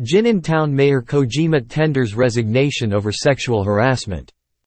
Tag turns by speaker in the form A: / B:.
A: Jinan town mayor Kojima tenders resignation over sexual harassment.